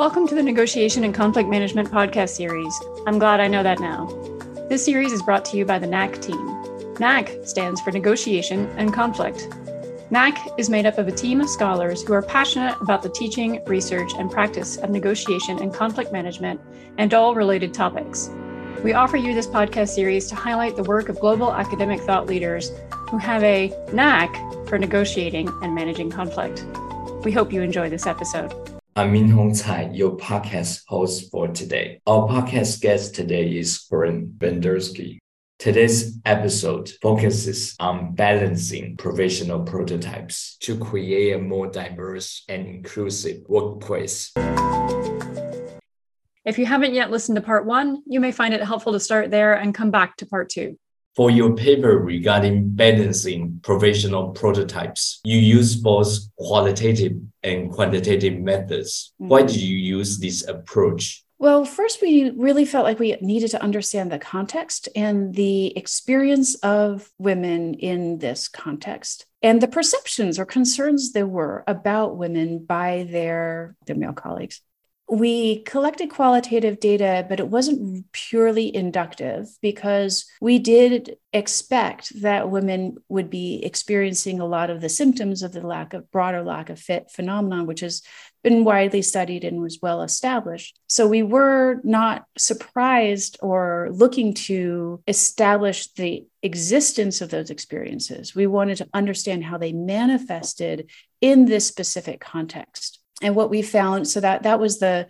Welcome to the Negotiation and Conflict Management podcast series. I'm glad I know that now. This series is brought to you by the NAC team. NAC stands for Negotiation and Conflict. NAC is made up of a team of scholars who are passionate about the teaching, research, and practice of negotiation and conflict management and all related topics. We offer you this podcast series to highlight the work of global academic thought leaders who have a knack for negotiating and managing conflict. We hope you enjoy this episode. I'm Min Hong Tsai, your podcast host for today. Our podcast guest today is Corinne Bendersky. Today's episode focuses on balancing professional prototypes to create a more diverse and inclusive workplace. If you haven't yet listened to part one, you may find it helpful to start there and come back to part two. For your paper regarding balancing professional prototypes, you use both qualitative and quantitative methods. Mm-hmm. Why did you use this approach? Well, first, we really felt like we needed to understand the context and the experience of women in this context and the perceptions or concerns there were about women by their, their male colleagues we collected qualitative data, but it wasn't purely inductive because we did expect that women would be experiencing a lot of the symptoms of the lack of broader lack of fit phenomenon, which has been widely studied and was well established. So we were not surprised or looking to establish the existence of those experiences. We wanted to understand how they manifested in this specific context and what we found so that that was the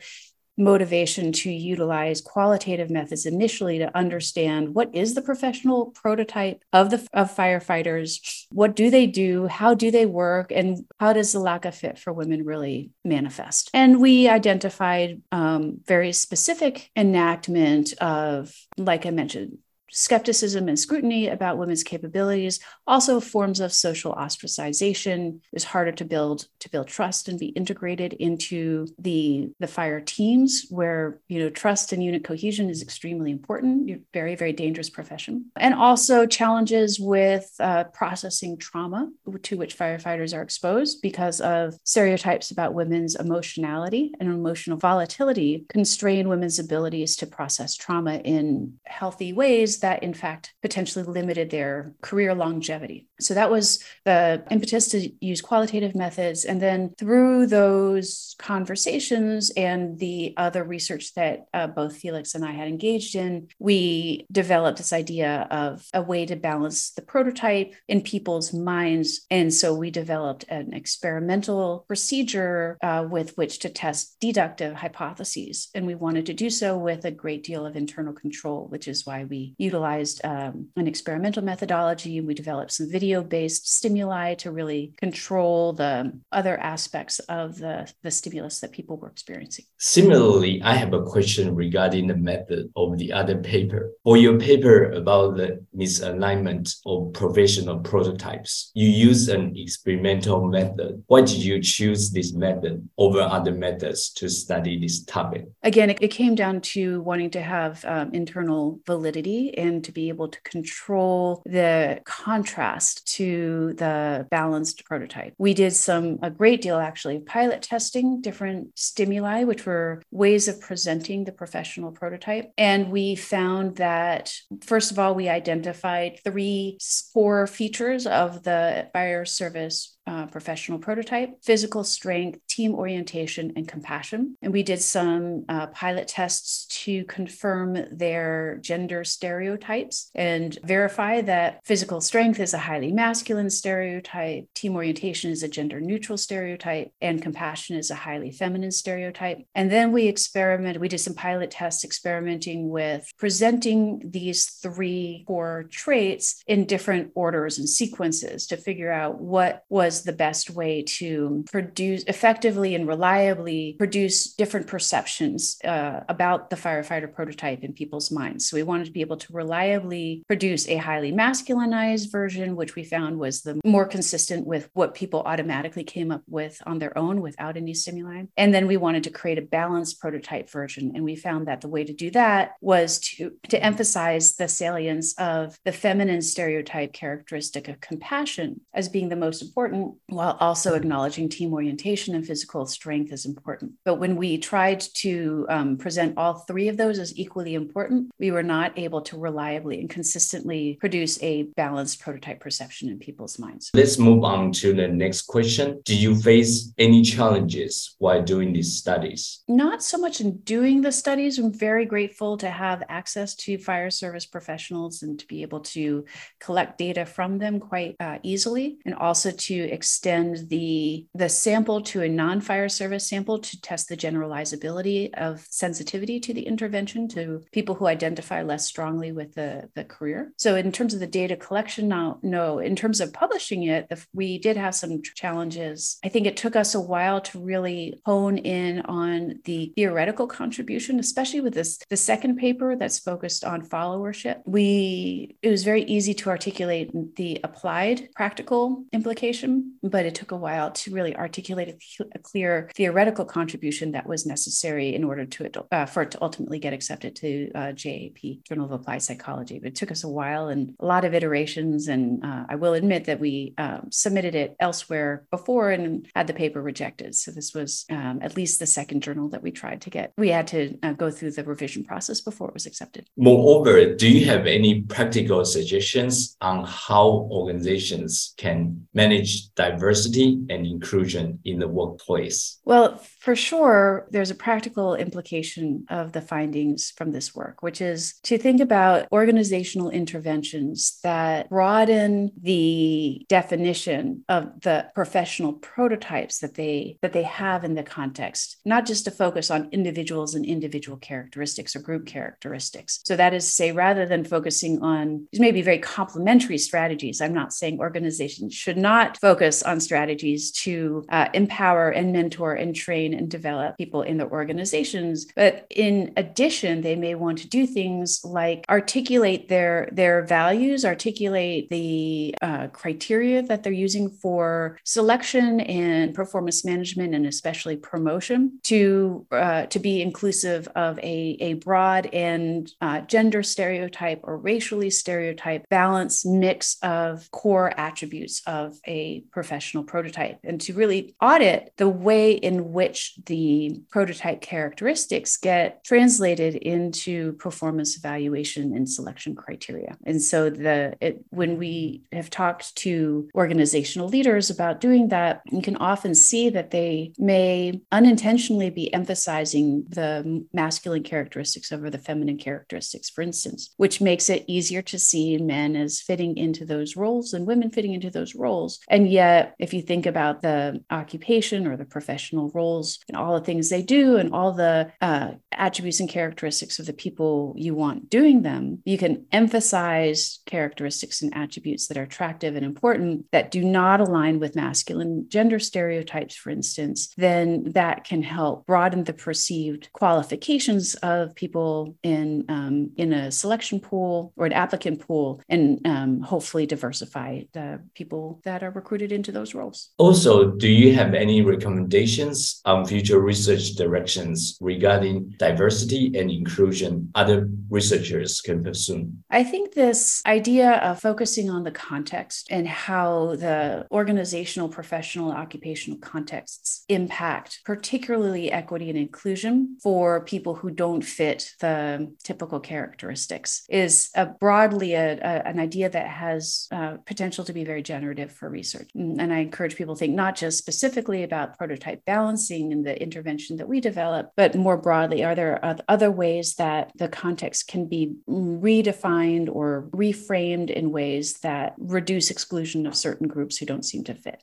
motivation to utilize qualitative methods initially to understand what is the professional prototype of the of firefighters what do they do how do they work and how does the lack of fit for women really manifest? And we identified um, very specific enactment of like i mentioned skepticism and scrutiny about women's capabilities also forms of social ostracization. It's harder to build to build trust and be integrated into the the fire teams where you know trust and unit cohesion is extremely important. You're very very dangerous profession. And also challenges with uh, processing trauma to which firefighters are exposed because of stereotypes about women's emotionality and emotional volatility constrain women's abilities to process trauma in healthy ways that in fact potentially limited their career longevity. So that was the impetus to use qualitative methods. And then through those conversations and the other research that uh, both Felix and I had engaged in, we developed this idea of a way to balance the prototype in people's minds. And so we developed an experimental procedure uh, with which to test deductive hypotheses. And we wanted to do so with a great deal of internal control, which is why we utilized um, an experimental methodology. And we developed some video video based stimuli to really control the other aspects of the, the stimulus that people were experiencing. Similarly, I have a question regarding the method of the other paper. For your paper about the misalignment of professional prototypes, you use an experimental method. Why did you choose this method over other methods to study this topic? Again, it, it came down to wanting to have um, internal validity and to be able to control the contrast to the balanced prototype. We did some, a great deal actually, of pilot testing different stimuli, which were ways of presenting the professional prototype. And we found that, first of all, we identified three core features of the fire service uh, professional prototype, physical strength, team orientation, and compassion. And we did some uh, pilot tests to confirm their gender stereotypes and verify that physical strength is a highly masculine stereotype, team orientation is a gender neutral stereotype, and compassion is a highly feminine stereotype. And then we experimented, we did some pilot tests experimenting with presenting these three core traits in different orders and sequences to figure out what was the best way to produce effectively and reliably produce different perceptions uh, about the firefighter prototype in people's minds. So we wanted to be able to reliably produce a highly masculinized version, which we found was the more consistent with what people automatically came up with on their own without any stimuli. And then we wanted to create a balanced prototype version. And we found that the way to do that was to, to emphasize the salience of the feminine stereotype characteristic of compassion as being the most important while also acknowledging team orientation and physical strength is important. But when we tried to um, present all three of those as equally important, we were not able to reliably and consistently produce a balanced prototype perception in people's minds. Let's move on to the next question. Do you face any challenges while doing these studies? Not so much in doing the studies. I'm very grateful to have access to fire service professionals and to be able to collect data from them quite uh, easily, and also to extend the, the sample to a non fire service sample to test the generalizability of sensitivity to the intervention to people who identify less strongly with the, the career. So, in terms of the data collection, now, no. In terms of publishing it, the, we did have some challenges. I think it took us a while to really hone in on the theoretical contribution, especially with this the second paper that's focused on followership. We it was very easy to articulate the applied practical implication, but it took a while to really articulate a, a clear theoretical contribution that was necessary in order to uh, for it to ultimately get accepted to uh, JAP Journal of Applied Psychology. But it took us a while and a lot of iterations, and uh, I will admit that we um, submitted it elsewhere before and had the paper rejected. So this was um, at least the second journal that we tried to get. We had to uh, go through the revision process before it was accepted. Moreover, do you have any practical suggestions on how organizations can manage diversity and inclusion in the workplace? Well, for sure, there's a practical implication of the findings from this work, which is to think about organizational interventions that broaden the definition of the professional prototypes that they that they have in the context, not just to focus on individuals and individual characteristics or group characteristics. So that is to say rather than focusing on these may be very complementary strategies. I'm not saying organizations should not focus on strategies to uh, empower and mentor and train and develop people in their organizations. But in addition, they may want to do things like articulate their their values, articulate the uh, criteria that they're using for selection and performance management, and especially promotion, to uh, to be inclusive of a, a broad and uh, gender stereotype or racially stereotype balanced mix of core attributes of a professional prototype, and to really audit the way in which the prototype characteristics get translated into performance evaluation and selection criteria. And so the it, when we have talked to organizational leaders about doing that, you can often see that they may unintentionally be emphasizing the masculine characteristics over the feminine characteristics, for instance, which makes it easier to see men as fitting into those roles and women fitting into those roles. And yet, if you think about the occupation or the professional roles and all the things they do and all the uh, attributes and characteristics of the people you want doing them, you can emphasize characteristics and attributes that are attractive and important that do not align with masculine gender stereotypes, for instance, then that can help broaden the perceived qualifications of people in um, in a selection pool or an applicant pool, and um, hopefully diversify the people that are recruited into those roles. Also, do you have any recommendations on future research directions regarding diversity and inclusion other researchers can pursue? I think this idea of focusing on the context and how the organizational, professional, occupational contexts impact, particularly equity and inclusion for people who don't fit the typical characteristics, is a broadly a, a, an idea that has uh, potential to be very generative for research. Mm, and I encourage people to think not just specifically about prototype balancing and the intervention that we develop, but more broadly, are there other ways that the context can be redefined or reframed in ways that reduce exclusion of certain groups who don't seem to fit?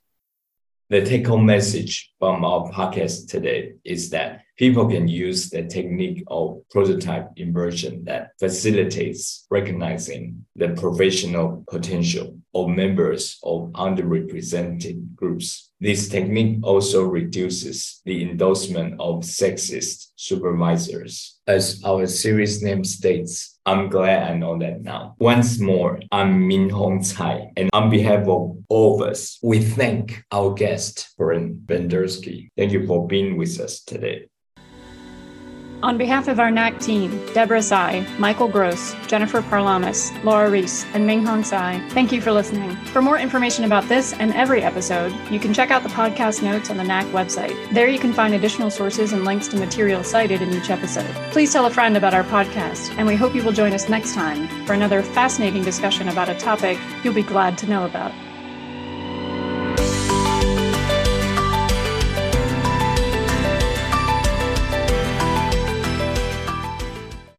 The take home message from our podcast today is that people can use the technique of prototype inversion that facilitates recognizing the professional potential of members of underrepresented groups. This technique also reduces the endorsement of sexist supervisors. As our series name states, I'm glad I know that now. Once more, I'm Min Hong Tsai, and on behalf of all of us, we thank our guest, Corinne Bendersky. Thank you for being with us today. On behalf of our NAC team, Deborah Cai, Michael Gross, Jennifer Parlamis, Laura Rees, and Ming Hong Tsai, thank you for listening. For more information about this and every episode, you can check out the podcast notes on the NAC website. There you can find additional sources and links to material cited in each episode. Please tell a friend about our podcast, and we hope you will join us next time for another fascinating discussion about a topic you'll be glad to know about.